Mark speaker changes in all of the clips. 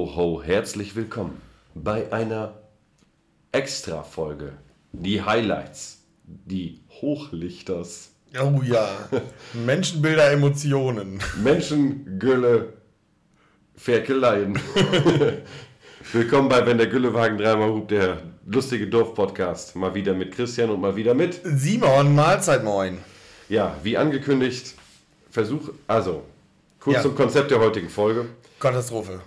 Speaker 1: Ho, ho, herzlich willkommen bei einer Extra-Folge. Die Highlights, die Hochlichters,
Speaker 2: Oh ja. Menschenbilder, Emotionen.
Speaker 1: Menschen, Gülle, Ferkeleien. willkommen bei Wenn der Güllewagen dreimal hupt, der lustige Dorf-Podcast. Mal wieder mit Christian und mal wieder mit.
Speaker 2: Simon, Mahlzeit moin.
Speaker 1: Ja, wie angekündigt, Versuch, also, kurz
Speaker 2: Ja.
Speaker 1: zum Konzept der heutigen Folge.
Speaker 2: Katastrophe.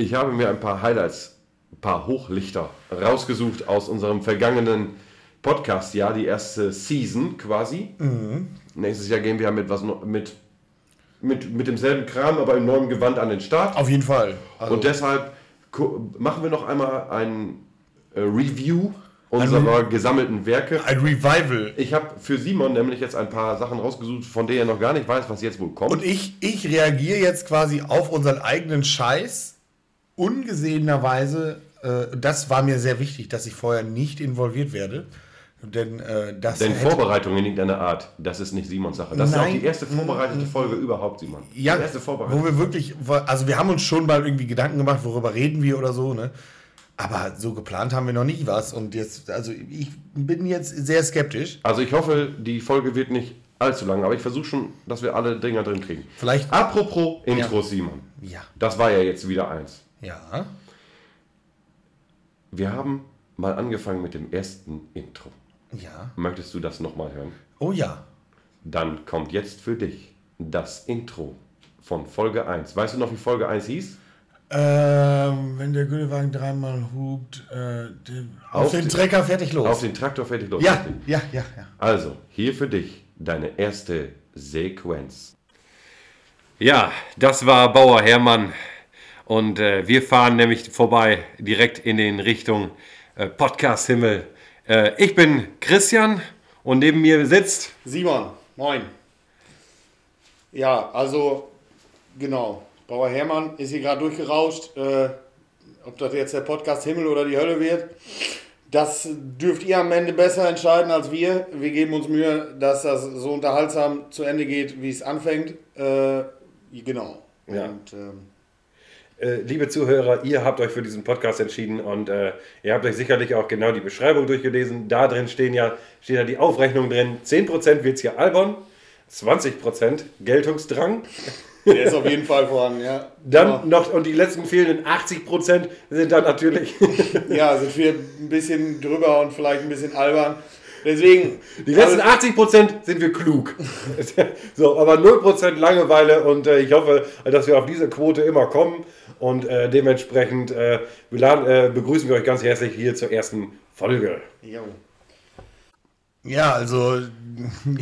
Speaker 1: Ich habe mir ein paar Highlights, ein paar Hochlichter rausgesucht aus unserem vergangenen Podcast, ja, die erste Season quasi. Nächstes Jahr gehen wir mit was mit, mit, mit demselben Kram, aber im neuen Gewand an den Start.
Speaker 2: Auf jeden Fall. Also,
Speaker 1: Und deshalb machen wir noch einmal ein äh, Review unserer gesammelten Werke.
Speaker 2: ein Revival.
Speaker 1: Ich habe für Simon nämlich jetzt ein paar Sachen rausgesucht, von denen er noch gar nicht weiß, was jetzt wohl kommt.
Speaker 2: Und ich, ich reagiere jetzt quasi auf unseren eigenen Scheiß. Ungesehenerweise, äh, das war mir sehr wichtig, dass ich vorher nicht involviert werde. Denn äh, das
Speaker 1: Denn Vorbereitung in irgendeiner Art, das ist nicht Simons Sache. Das ist auch
Speaker 2: Nein.
Speaker 1: die erste vorbereitete Folge überhaupt, Simon.
Speaker 2: Ja,
Speaker 1: die erste
Speaker 2: wo
Speaker 1: Vorbereitung.
Speaker 2: wir wirklich, also wir haben uns schon mal irgendwie Gedanken gemacht, worüber reden wir oder so, ne? Aber so geplant haben wir noch nie was. Und jetzt, also ich bin jetzt sehr skeptisch.
Speaker 1: Also ich hoffe, die Folge wird nicht allzu lang, aber ich versuche schon, dass wir alle Dinger drin kriegen.
Speaker 2: Vielleicht-
Speaker 1: Apropos Intros, Simon.
Speaker 2: Ja.
Speaker 1: Das war ja jetzt wieder eins.
Speaker 2: Ja.
Speaker 1: Wir haben mal angefangen mit dem ersten Intro.
Speaker 2: Ja.
Speaker 1: Möchtest du das nochmal hören?
Speaker 2: Oh ja.
Speaker 1: Dann kommt jetzt für dich das Intro von Folge 1. Weißt du noch, wie Folge 1 hieß?
Speaker 2: Ähm, wenn der Güllewagen dreimal hupt, äh, auf,
Speaker 1: Auf
Speaker 2: den Trecker fertig los.
Speaker 1: Auf den Traktor fertig los.
Speaker 2: ja, ja, ja, ja.
Speaker 1: Also, hier für dich deine erste Sequenz. Ja, das war Bauer Hermann. Und äh, wir fahren nämlich vorbei direkt in den Richtung äh, Podcast Himmel. Äh, ich bin Christian und neben mir sitzt.
Speaker 2: Simon, moin. Ja, also, genau. Bauer Hermann ist hier gerade durchgerauscht. Äh, ob das jetzt der Podcast Himmel oder die Hölle wird, das dürft ihr am Ende besser entscheiden als wir. Wir geben uns Mühe, dass das so unterhaltsam zu Ende geht, wie es anfängt. Äh, genau.
Speaker 1: Ja.
Speaker 2: Und, ähm,
Speaker 1: Äh, liebe Zuhörer, ihr habt euch für diesen Podcast entschieden und äh, ihr habt euch sicherlich auch genau die Beschreibung durchgelesen. Da drin stehen ja, steht ja die Aufrechnung drin. 10% wird es hier albern, 20% Geltungsdrang.
Speaker 2: der ist auf jeden Fall vorhanden, ja.
Speaker 1: Dann noch, und die letzten fehlenden 80% sind dann natürlich,
Speaker 2: Ja, sind wir ein bisschen drüber und vielleicht ein bisschen albern. Deswegen.
Speaker 1: die letzten 80% sind wir klug. so, aber 0% Langeweile und äh, ich hoffe, dass wir auf diese Quote immer kommen und äh, dementsprechend äh, äh, begrüßen wir euch ganz herzlich hier zur ersten Folge.
Speaker 2: Jo. Ja, also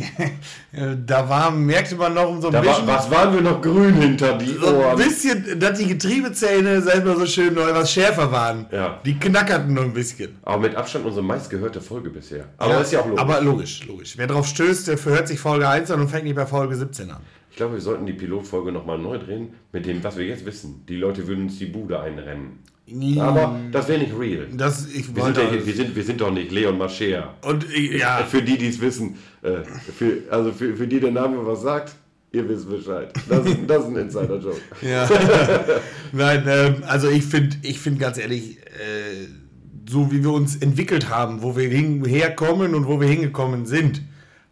Speaker 2: da war, merkte man noch um so ein
Speaker 1: Da war,
Speaker 2: bisschen,
Speaker 1: was waren wir noch grün hinter die
Speaker 2: so ein
Speaker 1: Ohren?
Speaker 2: bisschen, dass die Getriebezähne, sag ich mal so schön, noch etwas schärfer waren.
Speaker 1: Ja.
Speaker 2: Die knackerten nur ein bisschen.
Speaker 1: Aber mit Abstand unsere meistgehörte Folge bisher. Aber ist ja auch logisch.
Speaker 2: Aber logisch, logisch. Wer drauf stößt, der verhört sich Folge 1 an und fängt nicht bei Folge 17 an.
Speaker 1: Ich glaube, wir sollten die Pilotfolge nochmal neu drehen, mit dem, was wir jetzt wissen. Die Leute würden uns die Bude einrennen. Aber das wäre nicht real.
Speaker 2: Das, ich
Speaker 1: Wir sind, ja, hier- wir, sind, wir sind doch nicht Leon Mascher.
Speaker 2: und ich- ja,
Speaker 1: Für die, die es wissen, äh, für, also für, für die der Name was sagt, ihr wisst Bescheid. Das ist, das ist ein Insider-Joke.
Speaker 2: Ja. Nein, ähm, also ich finde, ich finde ganz ehrlich, äh, so wie wir uns entwickelt haben, wo wir hin, herkommen und wo wir hingekommen sind,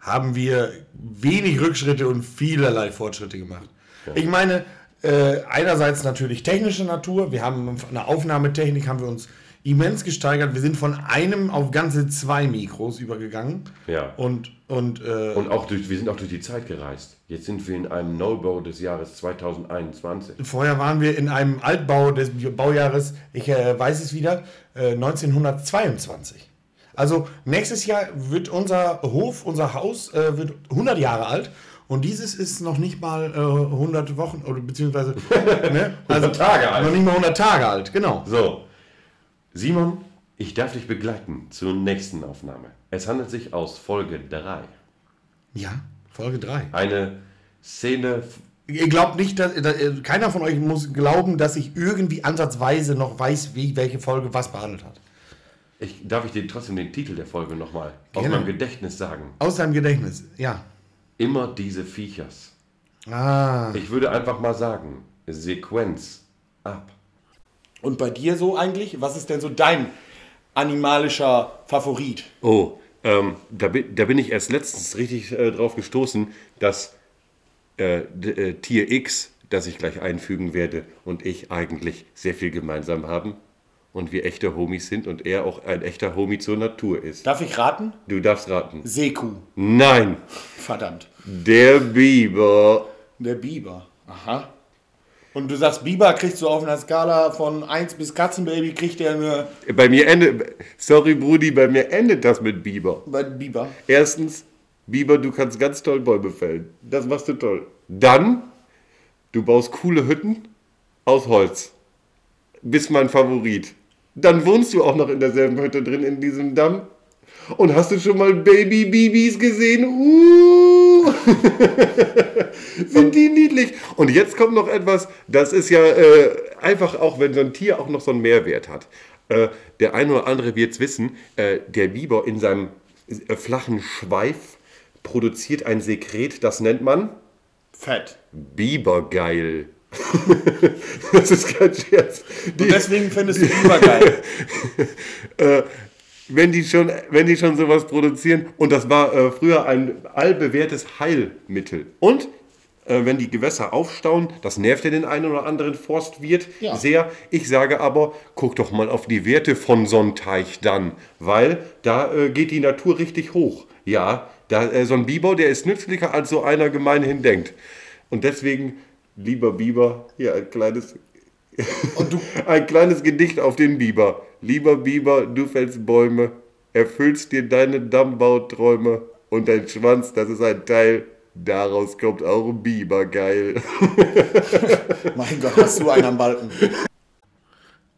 Speaker 2: haben wir wenig Rückschritte und vielerlei Fortschritte gemacht. Ich meine, äh, einerseits natürlich technische Natur. Wir haben der Aufnahmetechnik haben wir uns immens gesteigert. Wir sind von einem auf ganze zwei Mikros übergegangen.
Speaker 1: Ja.
Speaker 2: Und, und, äh,
Speaker 1: Und auch durch, wir sind auch durch die Zeit gereist. Jetzt sind wir in einem Neubau des Jahres 2021.
Speaker 2: Vorher waren wir in einem Altbau des Baujahres, ich äh, weiß es wieder, äh, 1922. Also nächstes Jahr wird unser Hof, unser Haus äh, wird 100 Jahre alt und dieses ist noch nicht mal äh, 100 Wochen oder beziehungsweise ne? also,
Speaker 1: 100 Tage alt.
Speaker 2: Noch nicht mal 100 Tage alt, genau.
Speaker 1: So, Simon, ich darf dich begleiten zur nächsten Aufnahme. Es handelt sich aus Folge 3.
Speaker 2: Ja, Folge 3.
Speaker 1: Eine Szene,
Speaker 2: Ihr glaubt nicht, dass, dass keiner von euch muss glauben, dass ich irgendwie ansatzweise noch weiß, wie welche Folge was behandelt hat.
Speaker 1: Ich, darf ich dir trotzdem den Titel der Folge nochmal aus meinem Gedächtnis sagen?
Speaker 2: Aus deinem Gedächtnis, ja.
Speaker 1: Immer diese Viechers.
Speaker 2: Ah.
Speaker 1: Ich würde einfach mal sagen, Sequenz ab.
Speaker 3: Und bei dir so eigentlich? Was ist denn so dein animalischer Favorit?
Speaker 1: Oh, ähm, da, bin, da bin ich erst letztens richtig äh, drauf gestoßen, dass äh, äh, Tier X, das ich gleich einfügen werde, und ich eigentlich sehr viel gemeinsam haben und wir echte Homies sind und er auch ein echter Homie zur Natur ist.
Speaker 3: Darf ich raten?
Speaker 1: Du darfst raten.
Speaker 3: Seekuh.
Speaker 1: Nein,
Speaker 3: Verdammt.
Speaker 1: der Biber.
Speaker 3: Der Biber. Aha. Und du sagst, Biber kriegst du auf einer Skala von 1 bis Katzenbaby, kriegt der eine.
Speaker 1: Bei mir endet, sorry Brudi, bei mir endet das mit Biber.
Speaker 3: Bei Biber.
Speaker 1: Erstens, Biber, du kannst ganz toll Bäume fällen. Das machst du toll. Dann, du baust coole Hütten aus Holz. Bist mein Favorit. Dann wohnst du auch noch in derselben Hütte drin in diesem Damm. Und hast du schon mal Baby-Bibis gesehen? Uh! Sind die niedlich? Und jetzt kommt noch etwas, das ist ja äh, einfach auch, wenn so ein Tier auch noch so einen Mehrwert hat. Äh, der eine oder andere wird es wissen, äh, der Biber in seinem äh, flachen Schweif produziert ein Sekret, das nennt man
Speaker 3: Fett.
Speaker 1: Bibergeil. das ist kein Scherz. Die,
Speaker 3: Und deswegen findest du Biber geil.
Speaker 1: wenn die schon, wenn die schon sowas produzieren. Und das war äh, früher ein allbewährtes Heilmittel. Und äh, wenn die Gewässer aufstauen, das nervt ja den einen oder anderen Forstwirt
Speaker 3: Ja.
Speaker 1: sehr. Ich sage aber, guck doch mal auf die Werte von so einem Teich dann, weil da äh, geht die Natur richtig hoch. Ja, da, äh, so ein Biber, der ist nützlicher, als so einer gemeinhin denkt. Und deswegen, lieber Biber, hier ein kleines ein kleines Gedicht auf den Biber. Lieber Biber, du fällst Bäume, erfüllst dir deine Dammbauträume und dein Schwanz, das ist ein Teil, daraus kommt auch ein Biber geil.
Speaker 3: mein Gott, hast du einen am Balken.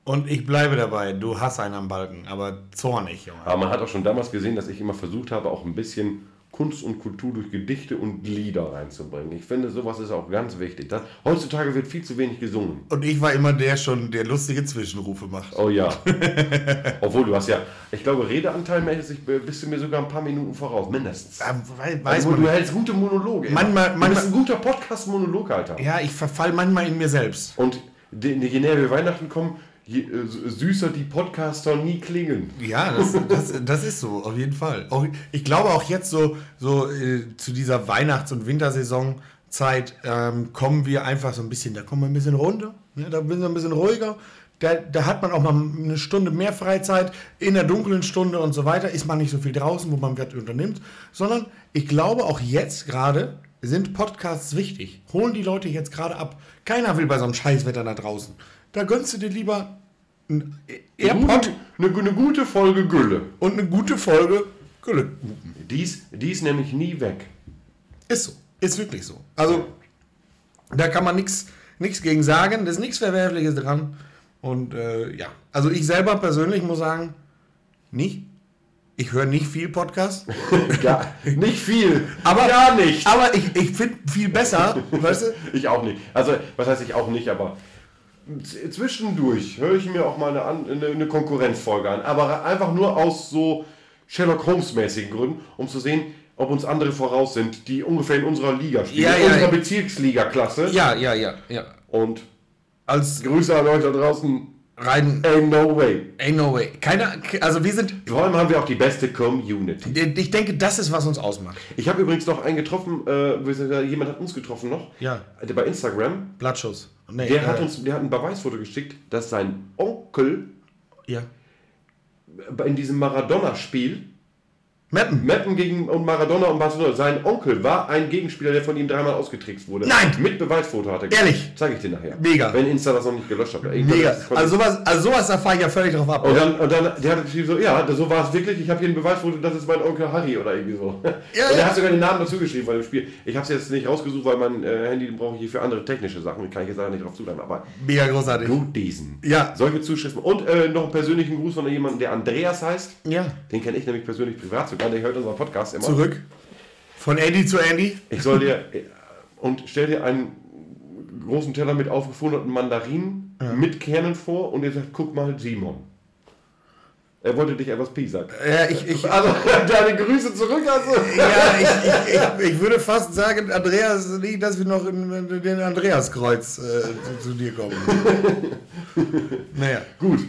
Speaker 2: Und ich bleibe dabei, du hast einen am Balken, aber zornig, Junge.
Speaker 1: Aber man hat auch schon damals gesehen, dass ich immer versucht habe, auch ein bisschen Kunst und Kultur durch Gedichte und Lieder reinzubringen. Ich finde, sowas ist auch ganz wichtig. Das, heutzutage wird viel zu wenig gesungen.
Speaker 2: Und ich war immer der schon, der lustige Zwischenrufe macht.
Speaker 1: Oh ja. Obwohl du hast ja, ich glaube, redeanteilmäßig bist du mir sogar ein paar Minuten voraus, mindestens.
Speaker 2: Ja, wei- weiß
Speaker 1: Also,
Speaker 2: man.
Speaker 1: du hältst gute Monologe. immer.
Speaker 2: Manchmal-
Speaker 1: du
Speaker 2: manchmal-
Speaker 1: bist ein guter Podcast-Monologhalter.
Speaker 2: Ja, ich verfall manchmal in mir selbst.
Speaker 1: Und je näher wir Weihnachten kommen, je äh, süßer die Podcaster nie klingen.
Speaker 2: Ja, das, das, das ist so, auf jeden Fall. Auch, ich glaube auch jetzt so, so äh, zu dieser Weihnachts- und Wintersaisonzeit ähm, kommen wir einfach so ein bisschen, da kommen wir ein bisschen runter, ne, da sind wir ein bisschen ruhiger. Da, da hat man auch mal eine Stunde mehr Freizeit, in der dunklen Stunde und so weiter, ist man nicht so viel draußen, wo man was unternimmt, sondern ich glaube auch jetzt gerade sind Podcasts wichtig. Holen die Leute jetzt gerade ab. Keiner will bei so einem Scheißwetter da draußen. Da gönnst du dir lieber ein AirPod
Speaker 1: Eine, eine gute Folge Gülle.
Speaker 2: und eine gute Folge Gülle.
Speaker 1: Dies, die ist nämlich nie weg.
Speaker 2: Ist so. Ist wirklich so. Also, da kann man nichts gegen sagen. Da ist nichts Verwerfliches dran. Und äh, ja, also ich selber persönlich muss sagen, nicht. Ich höre nicht viel Podcast.
Speaker 1: Gar, nicht viel.
Speaker 2: Aber,
Speaker 1: Gar nicht.
Speaker 2: Aber ich, ich finde viel besser, weißt du?
Speaker 1: Ich auch nicht. Also, was heißt ich auch nicht, aber zwischendurch höre ich mir auch mal eine, eine, eine Konkurrenzfolge an. Aber einfach nur aus so Sherlock Holmes-mäßigen Gründen, um zu sehen, ob uns andere voraus sind, die ungefähr in unserer Liga spielen.
Speaker 2: Ja,
Speaker 1: in
Speaker 2: ja,
Speaker 1: unserer
Speaker 2: ja.
Speaker 1: Bezirksliga-Klasse.
Speaker 2: Ja, ja, ja, ja.
Speaker 1: Und
Speaker 2: Als
Speaker 1: Grüße an euch da draußen.
Speaker 2: rein,
Speaker 1: Ain't no way.
Speaker 2: ain't no way. Keiner, also wir sind,
Speaker 1: Vor allem haben wir auch die beste Community.
Speaker 2: ich denke, das ist, was uns ausmacht.
Speaker 1: Ich habe übrigens noch einen getroffen, äh, jemand hat uns getroffen noch.
Speaker 2: Ja.
Speaker 1: Der bei Instagram.
Speaker 2: Blattschuss. Nee,
Speaker 1: Der hat
Speaker 2: äh,
Speaker 1: uns, der hat ein Beweisfoto geschickt, dass sein Onkel
Speaker 2: Ja.
Speaker 1: in diesem Maradona-Spiel,
Speaker 2: Mappen.
Speaker 1: Meppen gegen und Maradona und Barcelona, sein Onkel war ein Gegenspieler, der von ihm dreimal ausgetrickst wurde.
Speaker 2: Nein!
Speaker 1: Mit Beweisfoto hat er
Speaker 2: Ehrlich?
Speaker 1: Zeige ich dir nachher.
Speaker 2: Mega.
Speaker 1: Wenn Insta das noch nicht gelöscht hat.
Speaker 2: Mega. Also sowas, also sowas, da fahre ich ja völlig drauf ab.
Speaker 1: und dann, und dann, der hat geschrieben so, ja, so war es wirklich, ich habe hier ein Beweisfoto, das ist mein Onkel Harry oder irgendwie so. und
Speaker 2: ja.
Speaker 1: er hat sogar den Namen dazu geschrieben bei dem Spiel. Ich habe es jetzt nicht rausgesucht, weil mein äh, Handy brauche ich hier für andere technische Sachen, da kann ich jetzt leider nicht drauf zugreifen, aber
Speaker 2: Mega großartig.
Speaker 1: gut diesen.
Speaker 2: Ja.
Speaker 1: Solche Zuschriften. Und äh, noch einen persönlichen Gruß von jemandem, der Andreas heißt.
Speaker 2: Ja.
Speaker 1: Den kenne ich nämlich persönlich privat sogar, der hört unseren Podcast immer.
Speaker 2: Zurück. Von Andy zu Andy.
Speaker 1: Ich soll dir und stell dir einen großen Teller mit aufgefunderten Mandarinen mit Kernen vor und ihr sagt, guck mal, Simon. Er wollte dich etwas piesern.
Speaker 2: Ja, ich, ich,
Speaker 1: Also, deine Grüße zurück, also.
Speaker 2: ja, ich, ich, ich, ich würde fast sagen, Andreas, nicht, dass wir noch in, in den Andreaskreuz äh, zu, zu dir kommen. naja.
Speaker 1: Gut.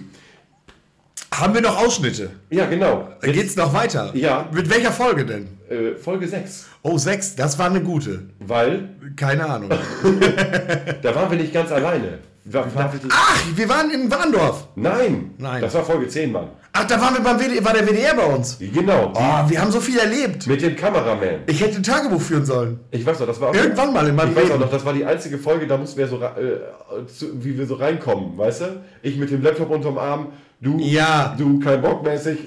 Speaker 2: Haben wir noch Ausschnitte?
Speaker 1: Ja, genau.
Speaker 2: Dann geht's noch weiter.
Speaker 1: Ja.
Speaker 2: Mit welcher Folge denn?
Speaker 1: Äh, Folge 6.
Speaker 2: Oh, sechs, das war eine gute.
Speaker 1: Weil
Speaker 2: Keine Ahnung.
Speaker 1: da waren wir nicht ganz alleine. Ich dich-
Speaker 2: Ach, wir waren in Warndorf.
Speaker 1: Nein.
Speaker 2: Nein.
Speaker 1: Das war Folge 10, Mann.
Speaker 2: Ach, da waren wir beim WDR, war der WDR bei uns.
Speaker 1: Genau.
Speaker 2: Oh, wir haben so viel erlebt.
Speaker 1: Mit dem Kameraman.
Speaker 2: Ich hätte ein Tagebuch führen sollen.
Speaker 1: Ich weiß noch, das war auch
Speaker 2: Irgendwann mal in meinem
Speaker 1: Ich weiß auch
Speaker 2: Leben.
Speaker 1: noch, das war die einzige Folge, da mussten wir so, äh, zu, wie wir so reinkommen, weißt du? Ich mit dem Laptop unterm Arm, du,
Speaker 2: Ja.
Speaker 1: du kein Bock mäßig,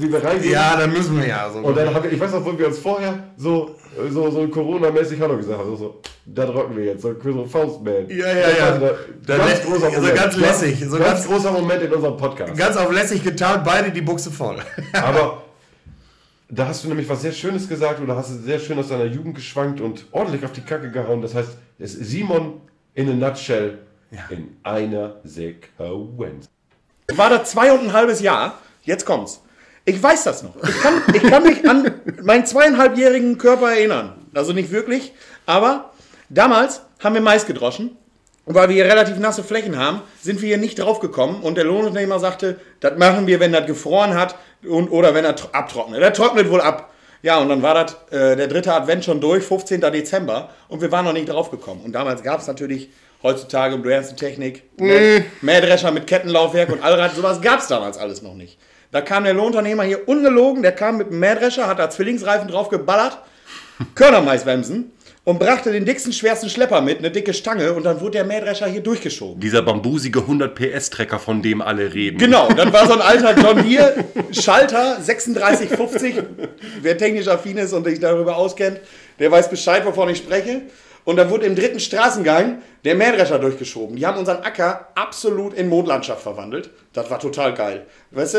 Speaker 1: wie wir reingehen.
Speaker 2: Ja, dann müssen wir ja so.
Speaker 1: Und dann haben wir, ich weiß noch, wo wir uns vorher so, so, so Corona-mäßig Hallo gesagt haben, so, so, da drücken wir jetzt, so, so Faustman.
Speaker 2: Ja, ja, ja.
Speaker 1: Da,
Speaker 2: Da
Speaker 1: ganz großer
Speaker 2: so
Speaker 1: Moment.
Speaker 2: ganz lässig, so
Speaker 1: ganz,
Speaker 2: ganz-
Speaker 1: großer Moment in unserem Podcast.
Speaker 2: Ganz auf lässig getan, beide die Buchse voll.
Speaker 1: Aber da hast du nämlich was sehr Schönes gesagt oder hast du sehr schön aus deiner Jugend geschwankt und ordentlich auf die Kacke gehauen. Das heißt, es ist Simon in a nutshell in einer Sequenz.
Speaker 3: War da zwei und ein halbes Jahr. Jetzt kommt's. Ich weiß das noch. Ich kann, ich kann mich an meinen zweieinhalbjährigen Körper erinnern. Also nicht wirklich, aber damals haben wir Mais gedroschen. Und weil wir hier relativ nasse Flächen haben, sind wir hier nicht drauf gekommen. Und der Lohnunternehmer sagte, das machen wir, wenn das gefroren hat und, oder wenn er tro- abtrocknet. Er trocknet wohl ab. Ja, und dann war das äh, der dritte Advent schon durch, 15. Dezember. Und wir waren noch nicht drauf gekommen. Und damals gab es natürlich heutzutage modernste Technik. Mäh- Mähdrescher mit Kettenlaufwerk und Allrad. Sowas gab es damals alles noch nicht. Da kam der Lohnunternehmer hier ungelogen, der kam mit einem Mähdrescher, hat da Zwillingsreifen drauf geballert, Körnermaiswemsen und brachte den dicksten, schwersten Schlepper mit, eine dicke Stange und dann wurde der Mähdrescher hier durchgeschoben.
Speaker 1: Dieser bambusige 100 PS-Trecker, von dem alle reden.
Speaker 3: Genau, dann war so ein alter John Deere Schalter 3650. Wer technisch affin ist und sich darüber auskennt, der weiß Bescheid, wovon ich spreche. Und dann wurde im dritten Straßengang der Mähdrescher durchgeschoben. Die haben unseren Acker absolut in Mondlandschaft verwandelt. Das war total geil. Weißt du?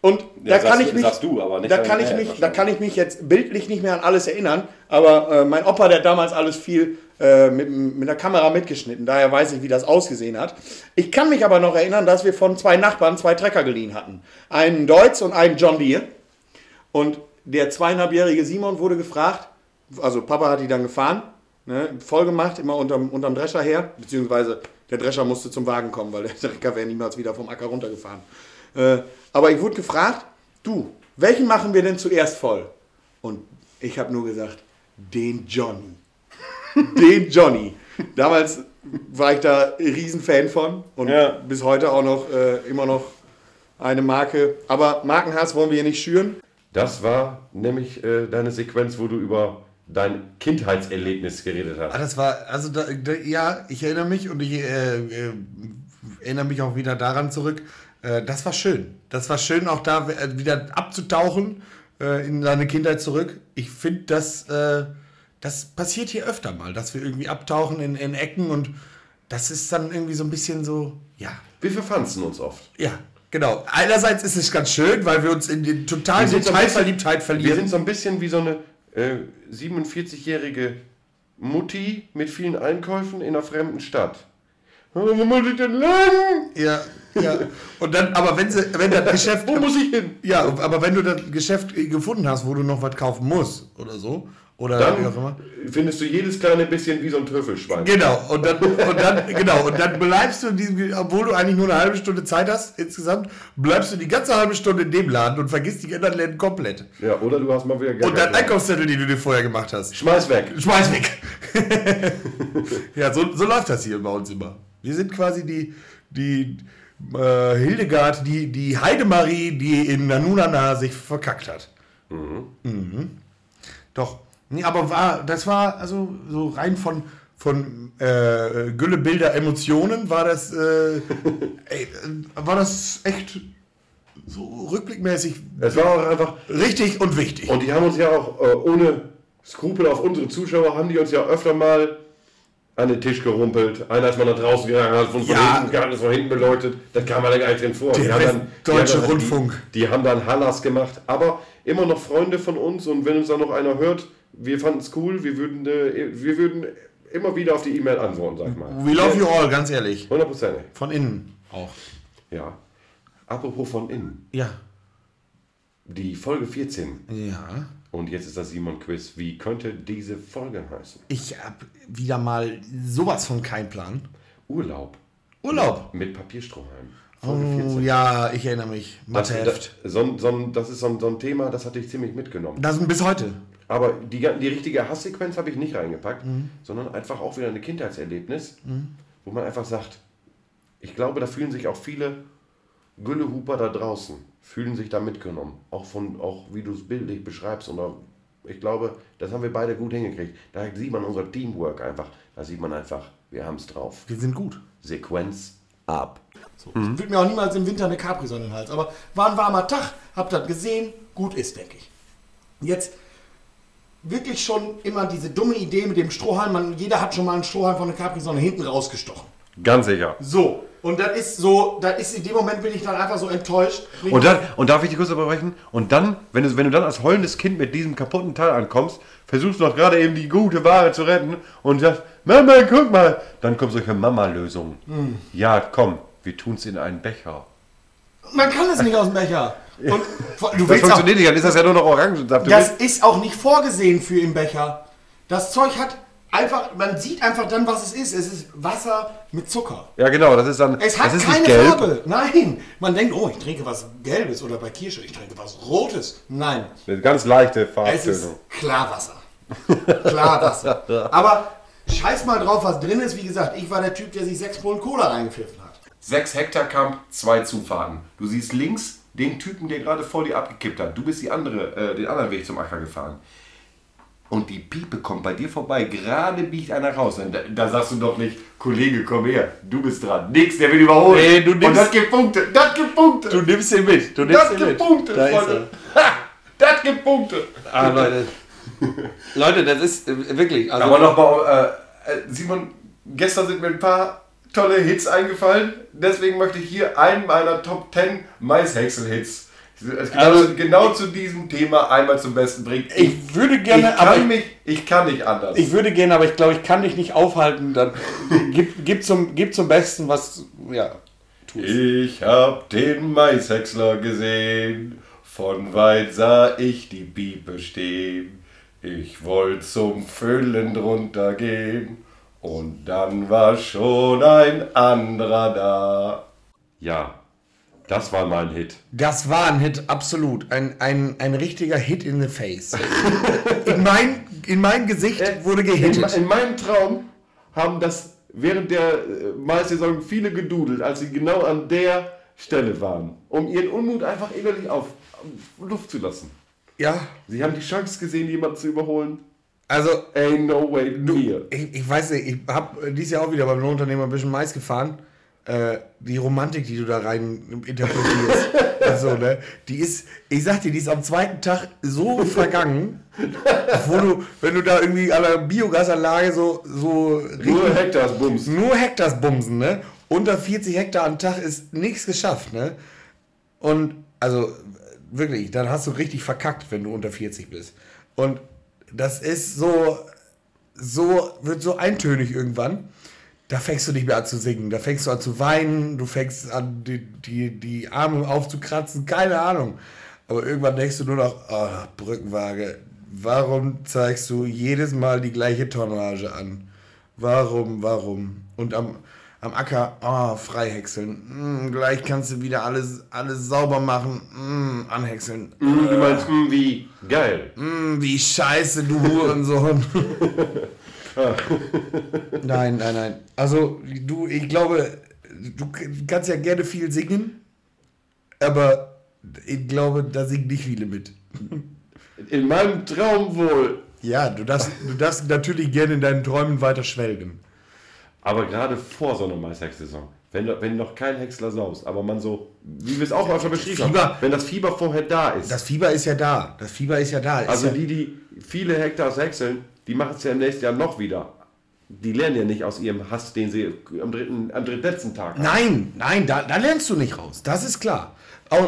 Speaker 3: Und
Speaker 1: Ja,
Speaker 3: da kann
Speaker 1: sagst-
Speaker 3: ich mich,
Speaker 1: du, aber nicht
Speaker 3: da kann ich mich, da kann ich mich jetzt bildlich nicht mehr an alles erinnern. Aber äh, mein Opa, der damals alles viel äh, mit, mit der Kamera mitgeschnitten. Daher weiß ich, wie das ausgesehen hat. Ich kann mich aber noch erinnern, dass wir von zwei Nachbarn zwei Trecker geliehen hatten. Einen Deutz und einen John Deere. Und der zweieinhalbjährige Simon wurde gefragt, also Papa hat die dann gefahren, ne, voll gemacht, immer unterm, unterm Drescher her, beziehungsweise der Drescher musste zum Wagen kommen, weil der Trecker wäre niemals wieder vom Acker runtergefahren. Äh, aber ich wurde gefragt, du, welchen machen wir denn zuerst voll? Und ich habe nur gesagt, den Johnny. Den Johnny. Damals war ich da Riesenfan von und
Speaker 1: Ja.
Speaker 3: bis heute auch noch äh, immer noch eine Marke. Aber Markenhass wollen wir hier nicht schüren.
Speaker 1: Das war nämlich äh, deine Sequenz, wo du über dein Kindheitserlebnis geredet
Speaker 2: Ah,
Speaker 1: hast.
Speaker 2: das war, also da, da, ja, ich erinnere mich und ich äh, äh, erinnere mich auch wieder daran zurück. Äh, das war schön. Das war schön, auch da äh, wieder abzutauchen äh, in deine Kindheit zurück. Ich finde, das, äh, das passiert hier öfter mal, dass wir irgendwie abtauchen in, in Ecken und das ist dann irgendwie so ein bisschen so, ja,
Speaker 1: Wir verfanzen uns oft.
Speaker 2: ja. Genau. Einerseits ist es ganz schön, weil wir uns in die totale
Speaker 1: Wir sind so ein
Speaker 2: Detailverliebtheit
Speaker 1: Wir
Speaker 2: verlieren.
Speaker 1: sind so ein bisschen wie so eine äh, 47-jährige Mutti mit vielen Einkäufen in einer fremden Stadt. Wo muss ich denn lang?
Speaker 2: Ja, ja. Und dann, aber wenn sie, wenn das Geschäft.
Speaker 1: Wo muss ich hin?
Speaker 2: Ja, aber wenn du das Geschäft gefunden hast, wo du noch was kaufen musst oder so, oder wie auch immer.
Speaker 1: Dann findest du jedes kleine bisschen wie so ein Trüffelschwein.
Speaker 2: Genau, und dann, und dann, genau, und dann bleibst du in diesem, obwohl du eigentlich nur eine halbe Stunde Zeit hast insgesamt, bleibst du die ganze halbe Stunde in dem Laden und vergisst die anderen Läden komplett.
Speaker 1: Ja, oder du hast mal wieder gar
Speaker 2: Und dein. Einkaufszettel, den du dir vorher gemacht hast.
Speaker 1: Schmeiß weg.
Speaker 2: Schmeiß weg. ja, so, so läuft das hier bei uns immer. Wir sind quasi die, die äh, Hildegard, die, die Heidemarie, die in Nanunana sich verkackt hat. Mhm. Doch. Nee, aber war, das war also so rein von, von äh, Gülle, Bilder, Emotionen, war das, äh, ey, war das echt so rückblickmäßig
Speaker 1: Es war auch einfach.
Speaker 2: richtig und wichtig.
Speaker 1: Und die haben uns ja auch äh, ohne Skrupel auf unsere Zuschauer, haben die uns ja öfter mal an den Tisch gerumpelt. Einer ist mal nach draußen gegangen, hat von,
Speaker 2: Ja.
Speaker 1: hinten gar nicht von hinten beleuchtet. Das kam mal gar nicht drin vor. Die haben dann- die
Speaker 2: Westdeutsche
Speaker 1: haben dann-
Speaker 2: Rundfunk.
Speaker 1: Die, die haben dann Hallas gemacht. Aber immer noch Freunde von uns. Und wenn uns da noch einer hört, wir fanden es cool. Wir würden, äh, wir würden immer wieder auf die E-Mail antworten, sag ich mal.
Speaker 2: We love you all, ganz ehrlich.
Speaker 1: 100%.
Speaker 2: Von innen auch.
Speaker 1: Ja. Apropos von innen.
Speaker 2: Ja.
Speaker 1: die Folge 14.
Speaker 2: Ja.
Speaker 1: Und jetzt ist das Simon Quiz. Wie könnte diese Folge heißen?
Speaker 2: Ich habe wieder mal sowas von keinen Plan.
Speaker 1: Urlaub
Speaker 2: Urlaub.
Speaker 1: mit Papierstrohhalm. Folge
Speaker 2: Oh, ja, ich erinnere mich.
Speaker 1: Das,
Speaker 2: Matheheft.
Speaker 1: das, so, ein- so, ein- das ist so ein, so ein Thema, das hatte ich ziemlich mitgenommen.
Speaker 2: Das bis heute.
Speaker 1: Aber die, die richtige Hasssequenz habe ich nicht reingepackt, sondern einfach auch wieder ein Kindheitserlebnis, wo man einfach sagt, ich glaube, da fühlen sich auch viele Güllehuper da draußen, fühlen sich da mitgenommen. Auch von, auch wie du es bildlich beschreibst. Und auch, ich glaube, das haben wir beide gut hingekriegt. Da sieht man unser Teamwork einfach. Da sieht man einfach, wir haben es drauf.
Speaker 2: Wir sind gut.
Speaker 1: Sequenz ab.
Speaker 4: Ich würde mir auch niemals im Winter eine Capri-Sonne in den Hals. Aber war ein warmer Tag, hab das gesehen, gut ist, denke ich. Jetzt wirklich schon immer diese dumme Idee mit dem Strohhalm. Man, jeder hat schon mal einen Strohhalm von der Capri-Sonne hinten rausgestochen.
Speaker 1: Ganz sicher.
Speaker 4: So, und das ist so, das ist in dem Moment bin ich dann einfach so enttäuscht.
Speaker 1: Und dann, und darf ich dich kurz unterbrechen? Und dann, wenn du, wenn du dann als heulendes Kind mit diesem kaputten Teil ankommst, versuchst du noch gerade eben die gute Ware zu retten und sagst, Mama, guck mal. Dann kommen solche Mama-Lösungen. Ja, komm, wir tun's in einen Becher.
Speaker 4: Man kann es nicht aus dem Becher. Und du
Speaker 1: Das funktioniert nicht, dann ist das ja nur noch Orangensaft.
Speaker 4: Das ist auch nicht vorgesehen für im Becher. Das Zeug hat einfach, man sieht einfach dann, was es ist. Es ist Wasser mit Zucker.
Speaker 1: Ja, genau, das ist dann.
Speaker 4: Es hat
Speaker 1: das ist
Speaker 4: keine. Farbe. Nein. Man denkt, oh, ich trinke was Gelbes oder bei Kirsche, ich trinke was Rotes. Nein.
Speaker 1: Eine ganz leichte
Speaker 4: Es ist. Klarwasser. Klarwasser. Aber scheiß mal drauf, was drin ist. Wie gesagt, ich war der Typ, der sich sechs Pullen Cola reingepfiffen hat.
Speaker 1: 6 Hektar Camp, zwei Zufahrten. Du siehst links den Typen, der gerade vor dir abgekippt hat. Du bist die andere, äh, den anderen Weg zum Acker gefahren. Und die Piepe kommt bei dir vorbei. Gerade biegt einer raus. Da, da sagst du doch nicht, Kollege, komm her, du bist dran. Nix, der will überholen.
Speaker 2: Nee, du nimmst-
Speaker 1: Und das gibt Punkte. Das gibt Punkte.
Speaker 2: Du nimmst ihn mit. Du
Speaker 1: das gibt Punkte,
Speaker 2: Da
Speaker 1: Freunde. Ha, das gibt Punkte.
Speaker 2: Ah, Leute. Leute, das ist äh, wirklich. Also,
Speaker 1: Aber nochmal, äh, äh, Simon, gestern sind mir ein paar tolle Hits eingefallen. Deswegen möchte ich hier einen meiner Top 10 Maishäcksel-Hits genau,
Speaker 2: Also-
Speaker 1: genau zu diesem Thema einmal zum Besten bringen.
Speaker 2: ich würde gerne,
Speaker 1: ich kann
Speaker 2: aber
Speaker 1: mich, ich kann nicht anders.
Speaker 2: ich würde gerne, aber ich glaube, ich kann dich nicht aufhalten. Dann gib, gib, zum, gib zum Besten, was. Ja.
Speaker 1: Ich hab den Maishäcksler gesehen, von weit sah ich die Piepe stehen. Ich wollte zum Füllen drunter gehen und dann war schon ein anderer da. Ja, das war mein Hit.
Speaker 2: Das war ein Hit, absolut. Ein, ein, ein richtiger Hit in the face. in, mein, in mein Gesicht wurde
Speaker 1: In,
Speaker 2: gehittet.
Speaker 1: in meinem Traum haben das während der äh, Maissaison viele gedudelt, als sie genau an der Stelle waren, um ihren Unmut einfach innerlich auf, auf Luft zu lassen.
Speaker 2: Ja,
Speaker 1: Sie haben die Chance gesehen, jemanden zu überholen.
Speaker 2: Also
Speaker 1: Ain't no way near.
Speaker 2: ich, ich weiß nicht, ich habe dieses Jahr auch wieder beim Lohnunternehmer ein bisschen Mais gefahren. Äh, die Romantik, die du da rein interpretierst, also, ne, die ist, ich sag dir, die ist am zweiten Tag so vergangen, wo du, wenn du da irgendwie an der Biogasanlage so, so
Speaker 1: Nur Hektars Bums.
Speaker 2: nur Hektars bumsen, ne? Unter 40 Hektar am Tag ist nichts geschafft, ne? Und also wirklich, dann hast du richtig verkackt, wenn du unter 40 bist. Und das ist so, so, wird so eintönig irgendwann. Da fängst du nicht mehr an zu singen, da fängst du an zu weinen, du fängst an, die, die, die Arme aufzukratzen, keine Ahnung. Aber irgendwann denkst du nur noch, ah, Brückenwaage, warum zeigst du jedes Mal die gleiche Tonnage an? Warum, warum? Und am, am Acker, ah, freihäckseln. Mm, gleich kannst du wieder alles, alles sauber machen. Mm, anhäckseln.
Speaker 1: Mm, Du meinst, mm, wie geil.
Speaker 2: Mm, wie scheiße, du Hurensohn. nein, nein, nein. Also, du, ich glaube, du kannst ja gerne viel singen, aber ich glaube, da singen nicht viele mit.
Speaker 1: In meinem Traum wohl.
Speaker 2: Ja, du darfst, du darfst natürlich gerne in deinen Träumen weiter schwelgen.
Speaker 1: Aber gerade vor so einer Maishäckssaison, wenn, wenn noch kein Häcksler saust, aber man so, wie wir es auch schon beschrieben
Speaker 2: Fieber.
Speaker 1: haben, wenn das Fieber vorher da ist.
Speaker 2: Das Fieber ist ja da. Das Fieber ist ja da. Ist
Speaker 1: also
Speaker 2: ja,
Speaker 1: die, die viele Hektars häckseln, die machen es ja im nächsten Jahr noch wieder. Die lernen ja nicht aus ihrem Hass, den sie am, dritten, am drittletzten Tag haben.
Speaker 2: Nein, nein, da, da lernst du nicht raus. Das ist klar.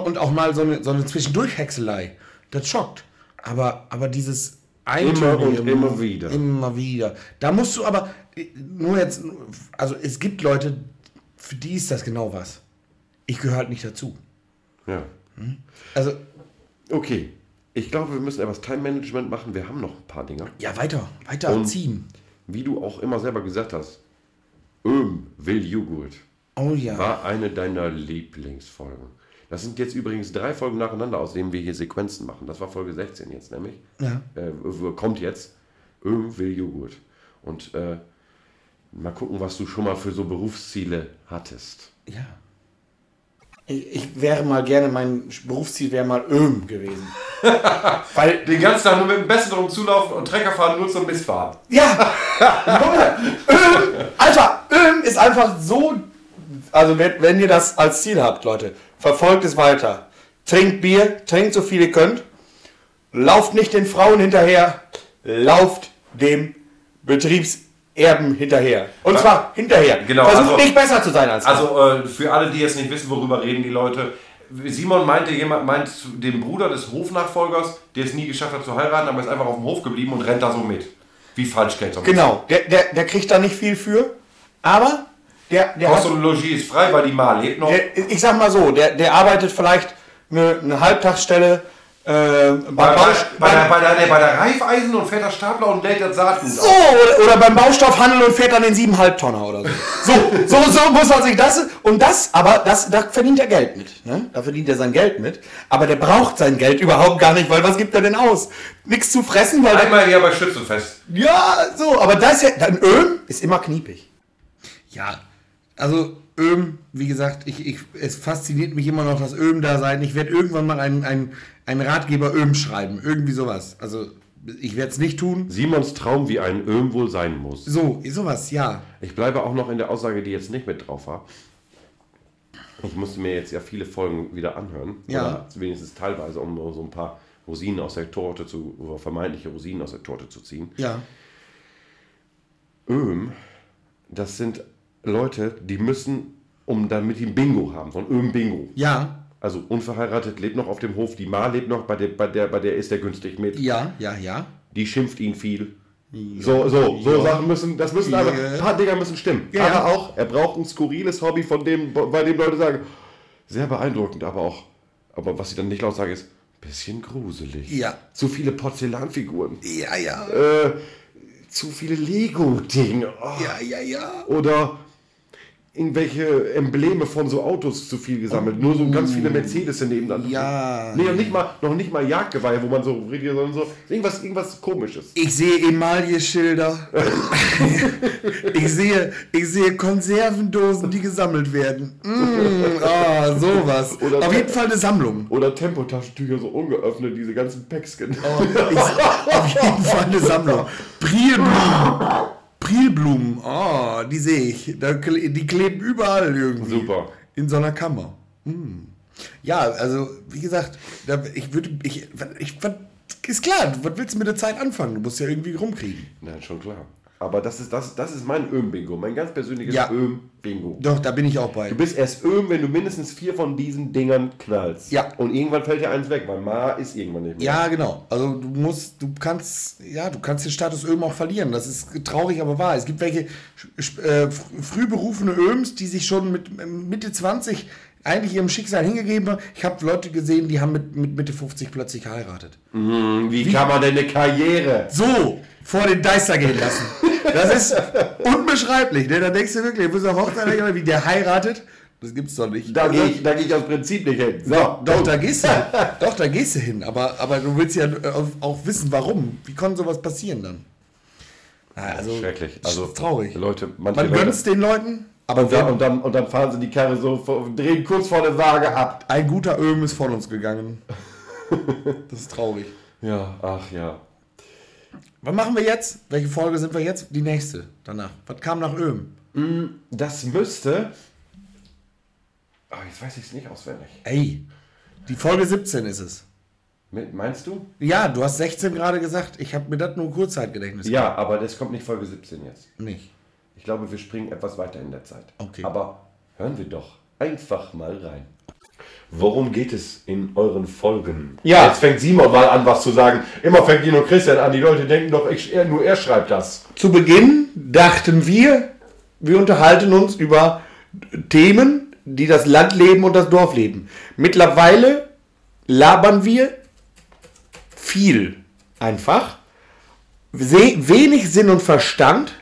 Speaker 2: Und auch mal so eine, so eine Zwischendurch-Häckselei. Das schockt. Aber, aber dieses Eintönige
Speaker 1: und immer wieder.
Speaker 2: Immer wieder. Da musst du aber, nur jetzt, also es gibt Leute, für die ist das genau was. Ich gehöre halt nicht dazu.
Speaker 1: Ja.
Speaker 2: Also,
Speaker 1: Okay. Ich glaube, wir müssen etwas Time-Management machen. Wir haben noch ein paar Dinger.
Speaker 2: Ja, weiter, weiter
Speaker 1: Und-
Speaker 2: ziehen.
Speaker 1: Wie du auch immer selber gesagt hast, Öm will Joghurt
Speaker 2: Oh ja.
Speaker 1: war eine deiner Lieblingsfolgen. Das sind jetzt übrigens drei Folgen nacheinander, aus denen wir hier Sequenzen machen. Das war Folge 16 jetzt nämlich.
Speaker 2: Ja.
Speaker 1: Äh, kommt jetzt. Öm will Joghurt. Und äh, mal gucken, was du schon mal für so Berufsziele hattest.
Speaker 2: Ja.
Speaker 4: Ich, ich wäre mal gerne, mein Berufsziel wäre mal Öhm gewesen. Weil,
Speaker 1: Den ganzen Tag nur mit dem Besten drum zulaufen und Trecker fahren nur zum Missfahren.
Speaker 4: ja, Öhm, Alter, Öhm ist einfach so, also wenn, wenn ihr das als Ziel habt, Leute, verfolgt es weiter. Trinkt Bier, trinkt so viel ihr könnt, lauft nicht den Frauen hinterher, lauft dem Betriebserben hinterher. Und zwar hinterher.
Speaker 1: Genau,
Speaker 4: Versucht
Speaker 1: also-
Speaker 4: nicht besser zu sein als er.
Speaker 1: Also äh, für alle, die jetzt nicht wissen, worüber reden die Leute. Simon meinte jemand meint dem Bruder des Hofnachfolgers, der es nie geschafft hat zu heiraten, aber ist einfach auf dem Hof geblieben und rennt da so mit. Wie Falschgeld. so ein
Speaker 4: Genau, der, der, der kriegt da nicht viel für, aber der, der
Speaker 1: Kost
Speaker 4: hat,
Speaker 1: und Logis ist frei, weil die Ma lebt noch.
Speaker 4: der, ich sag mal so, der, der arbeitet vielleicht eine, eine Halbtagsstelle äh,
Speaker 1: bei, bei,
Speaker 4: Baust-
Speaker 1: bei, der, bei, der, nee, bei der Reifeisen und fährt der Stapler und lädt das Saatgut
Speaker 4: so,
Speaker 1: auf.
Speaker 4: oder, oder beim Baustoffhandel und fährt dann den 7,5 Tonner oder so. So, so, so muss man sich das, und das, aber das, da verdient er Geld mit. Ne? Da verdient er sein Geld mit, aber der braucht sein Geld überhaupt gar nicht, weil was gibt er denn aus? Nichts zu fressen, weil der,
Speaker 1: Einmal im Jahr bei Schützenfest.
Speaker 4: ja, so, aber das ja, dann Öl ist immer kniepig.
Speaker 2: Ja, also Öm, wie gesagt, ich, ich, es fasziniert mich immer noch das Öm-Dasein. Ich werde irgendwann mal einen, einen, einen Ratgeber Öm schreiben. Irgendwie sowas. Also ich werde es nicht tun.
Speaker 1: Simons Traum, wie ein Öm wohl sein muss.
Speaker 2: So, sowas, ja.
Speaker 1: Ich bleibe auch noch in der Aussage, die jetzt nicht mit drauf war. Ich musste mir jetzt ja viele Folgen wieder anhören.
Speaker 2: Ja.
Speaker 1: Oder wenigstens teilweise, um so ein paar Rosinen aus der Torte zu, oder vermeintliche Rosinen aus der Torte zu ziehen.
Speaker 2: Ja.
Speaker 1: Öm, das sind Leute, die müssen, um damit die ein Bingo haben, so ein Öm-Bingo.
Speaker 2: Ja,
Speaker 1: Also unverheiratet, lebt noch auf dem Hof, die Ma lebt noch, bei der, bei der, bei der ist er günstig mit.
Speaker 2: ja, ja, ja.
Speaker 1: Die schimpft ihn viel. So, so, so
Speaker 2: Ja.
Speaker 1: Sachen müssen, das müssen
Speaker 2: Ja.
Speaker 1: aber, ein paar Dinger müssen stimmen.
Speaker 2: Ja,
Speaker 1: aber
Speaker 2: ja.
Speaker 1: auch, er braucht ein skurriles Hobby, von dem, bei dem Leute sagen, sehr beeindruckend, aber auch, aber was sie dann nicht laut sagen, ist, bisschen gruselig.
Speaker 2: Ja.
Speaker 1: Zu viele Porzellanfiguren.
Speaker 2: Ja, ja.
Speaker 1: Äh, zu viele Lego-Dinge. Oh.
Speaker 2: Ja, ja, ja.
Speaker 1: Oder irgendwelche Embleme von so Autos zu viel gesammelt. Nur so ganz viele Mercedes nebeneinander.
Speaker 2: Ja.
Speaker 1: Nee, noch nicht mal, noch nicht mal Jagdgeweihe, wo man so redet, sondern so irgendwas, irgendwas komisches.
Speaker 2: Ich sehe Emaille-Schilder. ich, sehe, ich sehe Konservendosen, die gesammelt werden. Mm, ah, sowas.
Speaker 1: Oder-
Speaker 2: Auf jeden Fall eine Sammlung.
Speaker 1: Oder Tempotaschentücher so ungeöffnet, diese ganzen Päckchen.
Speaker 2: Oh, ich, auf jeden Fall eine Sammlung. Prilblumen. Prilblumen. Oh, die sehe ich. Die kleben überall irgendwie.
Speaker 1: Super.
Speaker 2: In so einer Kammer. Mm. Ja, also, wie gesagt, ich würde, ich, ich, ist klar, was willst du mit der Zeit anfangen? Du musst ja irgendwie rumkriegen.
Speaker 1: Nein, schon klar. Aber das ist, das, das ist mein Öm-Bingo, mein ganz persönliches
Speaker 2: Ja.
Speaker 1: Öm-Bingo.
Speaker 2: Doch, da bin ich auch bei.
Speaker 1: Du bist erst Öm, wenn du mindestens vier von diesen Dingern knallst.
Speaker 2: Ja.
Speaker 1: Und irgendwann fällt dir eins weg, weil Ma ist irgendwann nicht mehr.
Speaker 2: Ja, genau. Also du musst, du kannst, ja, du kannst den Status Öm auch verlieren. Das ist traurig, aber wahr. Es gibt welche äh, fr- früh berufene Öms, die sich schon mit ähm, Mitte 20 eigentlich ihrem Schicksal hingegeben haben. Ich habe Leute gesehen, die haben mit, mit Mitte 50 plötzlich geheiratet.
Speaker 1: Wie, kann man denn eine Karriere?
Speaker 2: So, vor den Deister gehen lassen. Das ist unbeschreiblich. Ne? Da denkst du wirklich, du bist auf Hochzeit, wie der heiratet. Das gibt's doch nicht.
Speaker 1: Da
Speaker 2: Also-
Speaker 1: gehe ich, da geh ich aus Prinzip nicht hin. So,
Speaker 2: Doch, da gehst du, doch, da gehst du hin, aber, aber du willst ja äh, auch wissen, warum. Wie konnte sowas passieren dann? Also,
Speaker 1: Schrecklich.
Speaker 2: Also, traurig.
Speaker 1: Leute,
Speaker 2: Man
Speaker 1: Leute-
Speaker 2: gönnt es den Leuten, aber
Speaker 1: Und dann, und, dann, und dann fahren sie die Karre so, drehen kurz vor der Waage ab.
Speaker 2: ein guter Öhm ist von uns gegangen. Das ist traurig.
Speaker 1: Ja, ach ja.
Speaker 2: Was machen wir jetzt? Welche Folge sind wir jetzt? Die nächste danach. Was kam nach Öhm?
Speaker 1: Das müsste. Ah, jetzt weiß ich es nicht auswendig.
Speaker 2: Ey, die Folge 17 ist es.
Speaker 1: Mit- Meinst du?
Speaker 2: Ja, du hast 16 gerade gesagt. Ich habe mir das nur Kurzzeitgedächtnis.
Speaker 1: Ja, aber das kommt nicht Folge 17 jetzt.
Speaker 2: Nicht.
Speaker 1: Ich glaube, wir springen etwas weiter in der Zeit.
Speaker 2: Okay.
Speaker 1: Aber hören wir doch einfach mal rein. Worum geht es in euren Folgen?
Speaker 3: Ja.
Speaker 1: Jetzt fängt Simon mal an, was zu sagen. Immer fängt Dino Christian an. Die Leute denken doch, ich, er, nur er schreibt das.
Speaker 4: Zu Beginn dachten wir, wir unterhalten uns über Themen, die das Landleben und das Dorfleben. Mittlerweile labern wir
Speaker 2: viel einfach. Wenig Sinn und Verstand.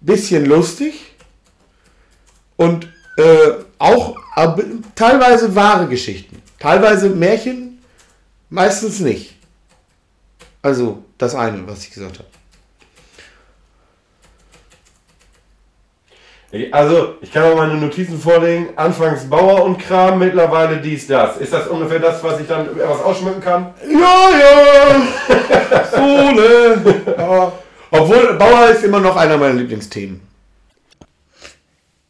Speaker 2: Bisschen lustig. Und äh, auch aber, teilweise wahre Geschichten. Teilweise Märchen, meistens nicht. Also das eine, was ich gesagt habe.
Speaker 1: Also, ich kann auch meine Notizen vorlegen. Anfangs Bauer und Kram, mittlerweile dies, das. Ist das ungefähr das, was ich dann was ausschmücken kann?
Speaker 2: Ja, ja. Sohle. Ja. Obwohl Bauer ist immer noch einer meiner Lieblingsthemen.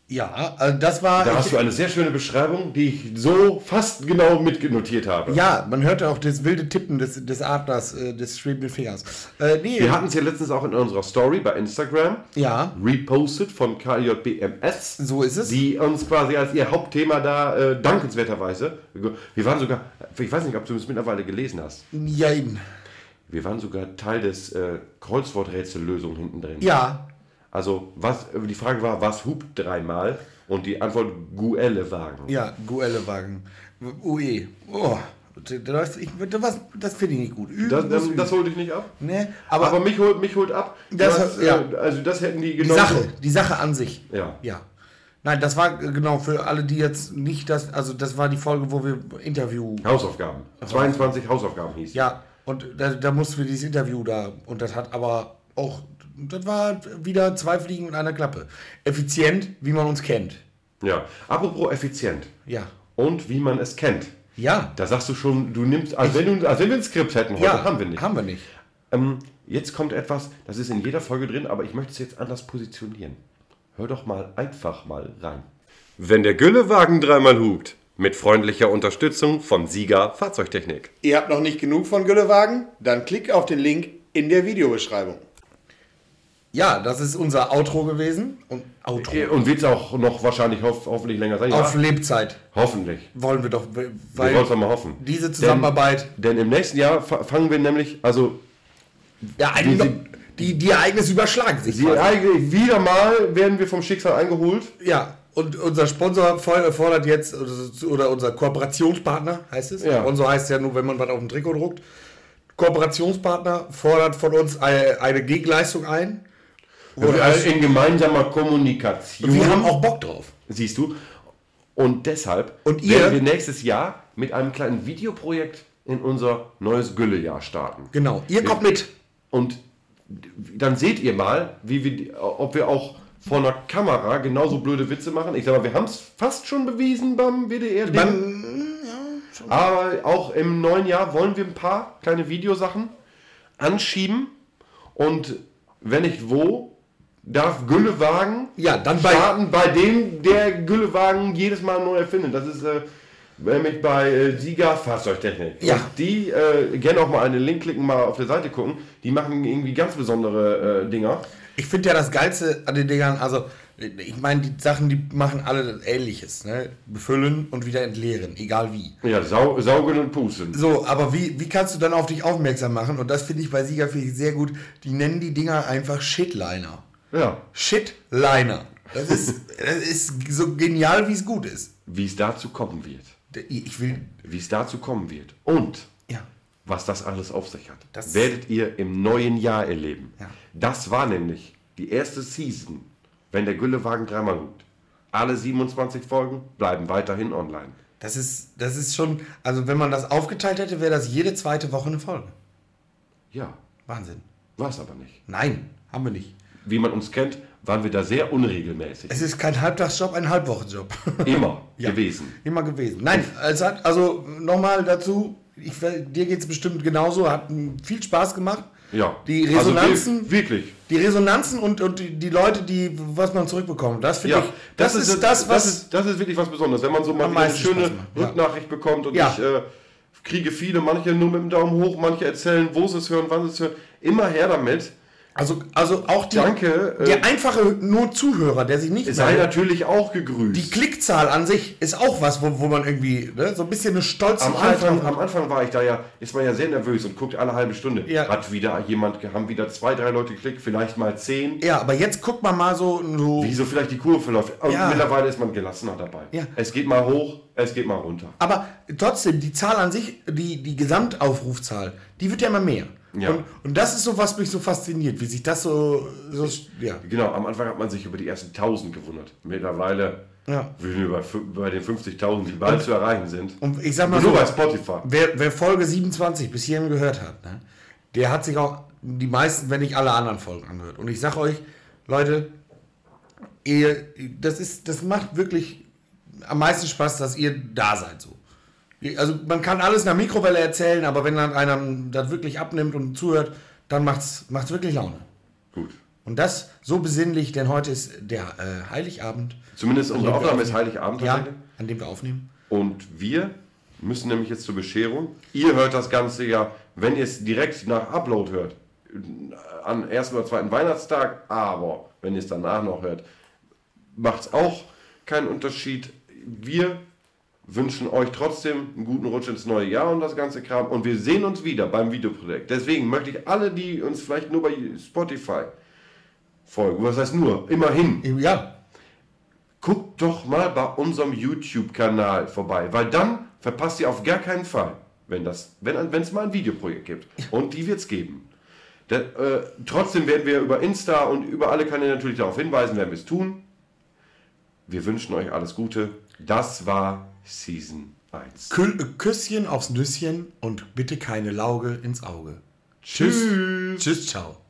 Speaker 2: Ja, also das war.
Speaker 1: Da hast du eine sehr schöne Beschreibung, die ich so fast genau mitgenotiert habe.
Speaker 2: ja, man hörte auch das wilde Tippen des, des Adlers, äh, des schwebenden Fingers. Äh, nee,
Speaker 1: Wir hatten es ja letztens auch in unserer Story bei Instagram
Speaker 2: ja,
Speaker 1: repostet von KJBMS.
Speaker 2: so ist es.
Speaker 1: die uns quasi als ihr Hauptthema da äh, dankenswerterweise, wir waren sogar, ich weiß nicht, ob du es mittlerweile gelesen hast,
Speaker 2: ja, eben.
Speaker 1: wir waren sogar Teil des äh, Kreuzworträtsellösung hinten drin.
Speaker 2: ja,
Speaker 1: Also was, die Frage war, was hupt dreimal? Und die Antwort Guelle Wagen.
Speaker 2: ja, Guellewagen. UE. Oh, das, ich, das, das finde ich nicht gut. Ü-
Speaker 1: Das, das, das holt dich nicht ab.
Speaker 2: nee,
Speaker 1: Aber,
Speaker 2: aber,
Speaker 1: mich, holt, mich holt ab.
Speaker 2: Das-
Speaker 1: Das,
Speaker 2: ja.
Speaker 1: äh, also das hätten die
Speaker 2: die
Speaker 1: genau.
Speaker 2: Sache, die Sache an sich.
Speaker 1: Ja.
Speaker 2: Ja. Nein, das war äh, genau für alle, die jetzt nicht das, also das war die Folge, wo wir Interview.
Speaker 1: Hausaufgaben. 22 Hausaufgaben hieß.
Speaker 2: Ja, und da, da mussten wir dieses Interview da, und das hat aber auch, das war wieder zwei Fliegen mit einer Klappe. Effizient, wie man uns kennt.
Speaker 1: ja. Apropos effizient.
Speaker 2: Ja.
Speaker 1: Und wie man es kennt.
Speaker 2: Ja.
Speaker 1: Da sagst du schon, du nimmst, als wenn, du, als wenn wir ein Skript hätten heute,
Speaker 2: ja,
Speaker 1: haben wir nicht.
Speaker 2: Haben wir nicht.
Speaker 1: Ähm, jetzt kommt etwas, das ist in jeder Folge drin, aber ich möchte es jetzt anders positionieren. Hör doch mal einfach mal rein. Wenn der Güllewagen dreimal hupt, mit freundlicher Unterstützung von Sieger Fahrzeugtechnik.
Speaker 5: Ihr habt noch nicht genug von Güllewagen? Dann klickt auf den Link in der Videobeschreibung.
Speaker 2: Ja, das ist unser Outro gewesen. Und Outro.
Speaker 1: Und wird es auch noch wahrscheinlich hoff, hoffentlich länger sein?
Speaker 2: Auf
Speaker 1: Ja,
Speaker 2: Lebzeit
Speaker 1: hoffentlich.
Speaker 2: wollen wir doch,
Speaker 1: Wir
Speaker 2: weil
Speaker 1: wollen es doch mal hoffen.
Speaker 2: diese Zusammenarbeit,
Speaker 1: Denn, denn im nächsten Jahr fa- fangen wir nämlich, also
Speaker 2: ja, ein, die, die Ereignisse überschlagen sich.
Speaker 1: die eigentlich wieder mal werden wir vom Schicksal eingeholt.
Speaker 2: Ja, und unser Sponsor fordert jetzt, oder unser Kooperationspartner heißt es.
Speaker 1: Ja.
Speaker 2: Sponsor heißt ja nur, wenn man was auf dem Trikot druckt. Kooperationspartner fordert von uns eine, eine Gegenleistung ein.
Speaker 1: Oder
Speaker 2: also-
Speaker 1: in gemeinsamer Kommunikation.
Speaker 2: Und wir haben auch Bock drauf.
Speaker 1: Siehst du? Und deshalb
Speaker 2: Und ihr-
Speaker 1: werden wir nächstes Jahr mit einem kleinen Videoprojekt in unser neues Güllejahr starten.
Speaker 2: Genau. Ihr kommt mit.
Speaker 1: Und dann seht ihr mal, wie wir, ob wir auch vor einer Kamera genauso blöde Witze machen. Ich sag mal, wir haben es fast schon bewiesen beim WDR.
Speaker 2: Beim,
Speaker 1: Aber auch im neuen Jahr wollen wir ein paar kleine Videosachen anschieben. Und wenn nicht wo, darf Güllewagen
Speaker 2: Ja, dann bei-
Speaker 1: starten, bei dem der Güllewagen jedes Mal neu erfindet. Das ist äh, nämlich bei äh, Sieger Fahrzeugtechnik.
Speaker 2: Ja.
Speaker 1: Und die äh, gerne auch mal einen Link klicken, mal auf der Seite gucken. Die machen irgendwie ganz besondere äh, Dinger.
Speaker 2: ich finde ja das Geilste an den Dingern, also ich meine, die Sachen, die machen alle ähnliches. Ne? Befüllen und wieder entleeren, egal wie.
Speaker 1: Ja, sau saugen und pusten.
Speaker 2: So, aber wie, wie kannst du dann auf dich aufmerksam machen? Und das finde ich bei Sieger sehr gut. Die nennen die Dinger einfach Shitliner.
Speaker 1: Ja.
Speaker 2: Shitliner. Das ist, das ist so genial, wie es gut ist.
Speaker 1: Wie es dazu kommen wird.
Speaker 2: Ich will.
Speaker 1: Wie es dazu kommen wird. Und
Speaker 2: Ja.
Speaker 1: was das alles auf sich hat.
Speaker 2: Das-
Speaker 1: werdet ihr im neuen Jahr erleben.
Speaker 2: Ja.
Speaker 1: Das war nämlich die erste Season, wenn der Güllewagen dreimal hupt. Alle 27 Folgen bleiben weiterhin online.
Speaker 2: Das ist, das ist schon. Also, wenn man das aufgeteilt hätte, wäre das jede zweite Woche eine Folge.
Speaker 1: Ja,
Speaker 2: Wahnsinn.
Speaker 1: war es aber nicht.
Speaker 2: Nein, haben wir nicht.
Speaker 1: Wie man uns kennt, waren wir da sehr unregelmäßig.
Speaker 2: Es ist kein Halbtagsjob, ein Halbwochenjob.
Speaker 1: Immer
Speaker 2: Ja.
Speaker 1: gewesen.
Speaker 2: Immer gewesen. Nein, es hat, also nochmal dazu, ich, dir geht es bestimmt genauso, hat viel Spaß gemacht.
Speaker 1: Ja.
Speaker 2: Die
Speaker 1: Also
Speaker 2: Resonanzen,
Speaker 1: wir- wirklich.
Speaker 2: die Resonanzen und, und die, Leute, die, was man zurückbekommt, das finde
Speaker 1: Ja,
Speaker 2: ich, das, ist das, was,
Speaker 1: das ist, das ist wirklich was Besonderes, wenn man so mal eine schöne
Speaker 2: macht, ja.
Speaker 1: Rücknachricht bekommt und
Speaker 2: Ja.
Speaker 1: ich äh, kriege viele, manche nur mit dem Daumen hoch, manche erzählen, wo sie es hören, wann sie es hören. Immer her damit.
Speaker 2: Also, also auch die,
Speaker 1: Danke, äh,
Speaker 2: der einfache nur Zuhörer, der sich nicht
Speaker 1: Sei
Speaker 2: meldet.
Speaker 1: natürlich auch gegrüßt.
Speaker 2: Die Klickzahl an sich ist auch was, wo, wo man irgendwie ne, so ein bisschen eine stolze
Speaker 1: am Anfang, am Anfang war ich da ja, ist man ja sehr nervös und guckt alle halbe Stunde.
Speaker 2: Ja.
Speaker 1: Hat wieder jemand, haben wieder zwei, drei Leute geklickt, vielleicht mal zehn.
Speaker 2: Ja, aber jetzt guckt man mal so, so
Speaker 1: Wie so vielleicht die Kurve verläuft. Und
Speaker 2: Ja.
Speaker 1: mittlerweile ist man gelassener dabei.
Speaker 2: Ja.
Speaker 1: Es geht mal hoch, es geht mal runter.
Speaker 2: Aber trotzdem, die Zahl an sich, die, die Gesamtaufrufzahl, die wird ja immer mehr.
Speaker 1: Ja.
Speaker 2: Und, und das ist so, was mich so fasziniert, wie sich das so, so ja.
Speaker 1: Genau, am Anfang hat man sich über die ersten 1000 gewundert. Mittlerweile
Speaker 2: Ja.
Speaker 1: sind wir bei, fü- bei den 50.000, die bald zu erreichen sind.
Speaker 2: Und ich sag mal
Speaker 1: Nur
Speaker 2: so,
Speaker 1: bei Spotify.
Speaker 2: wer, wer Folge 27 bis hierhin gehört hat, ne, der hat sich auch die meisten, wenn nicht alle anderen Folgen angehört. Und ich sag euch, Leute, ihr, das, ist, das macht wirklich am meisten Spaß, dass ihr da seid so. Also man kann alles in der Mikrowelle erzählen, aber wenn dann einer das wirklich abnimmt und zuhört, dann macht's, macht's wirklich Laune.
Speaker 1: Gut.
Speaker 2: Und das so besinnlich, denn heute ist der äh, Heiligabend.
Speaker 1: Zumindest unsere Aufnahme ist. Heiligabend
Speaker 2: Ja, an dem wir aufnehmen.
Speaker 1: Und wir müssen nämlich jetzt zur Bescherung. Ihr hört das Ganze ja, wenn ihr es direkt nach Upload hört, am ersten oder zweiten Weihnachtstag, aber wenn ihr es danach noch hört, macht es auch keinen Unterschied. Wir wünschen euch trotzdem einen guten Rutsch ins neue Jahr und das ganze Kram. Und wir sehen uns wieder beim Videoprojekt. Deswegen möchte ich alle, die uns vielleicht nur bei Spotify folgen, was heißt nur, immerhin,
Speaker 2: Ja,
Speaker 1: guckt doch mal bei unserem YouTube-Kanal vorbei, weil dann verpasst ihr auf gar keinen Fall, wenn das, wenn es mal ein Videoprojekt gibt. Und die wird es geben. Da, äh, trotzdem werden wir über Insta und über alle Kanäle natürlich darauf hinweisen, werden wir es tun. Wir wünschen euch alles Gute. Das war Season 1.
Speaker 2: Kü Küsschen aufs Nüsschen und bitte keine Lauge ins Auge. Tschüss. Tschüss, ciao.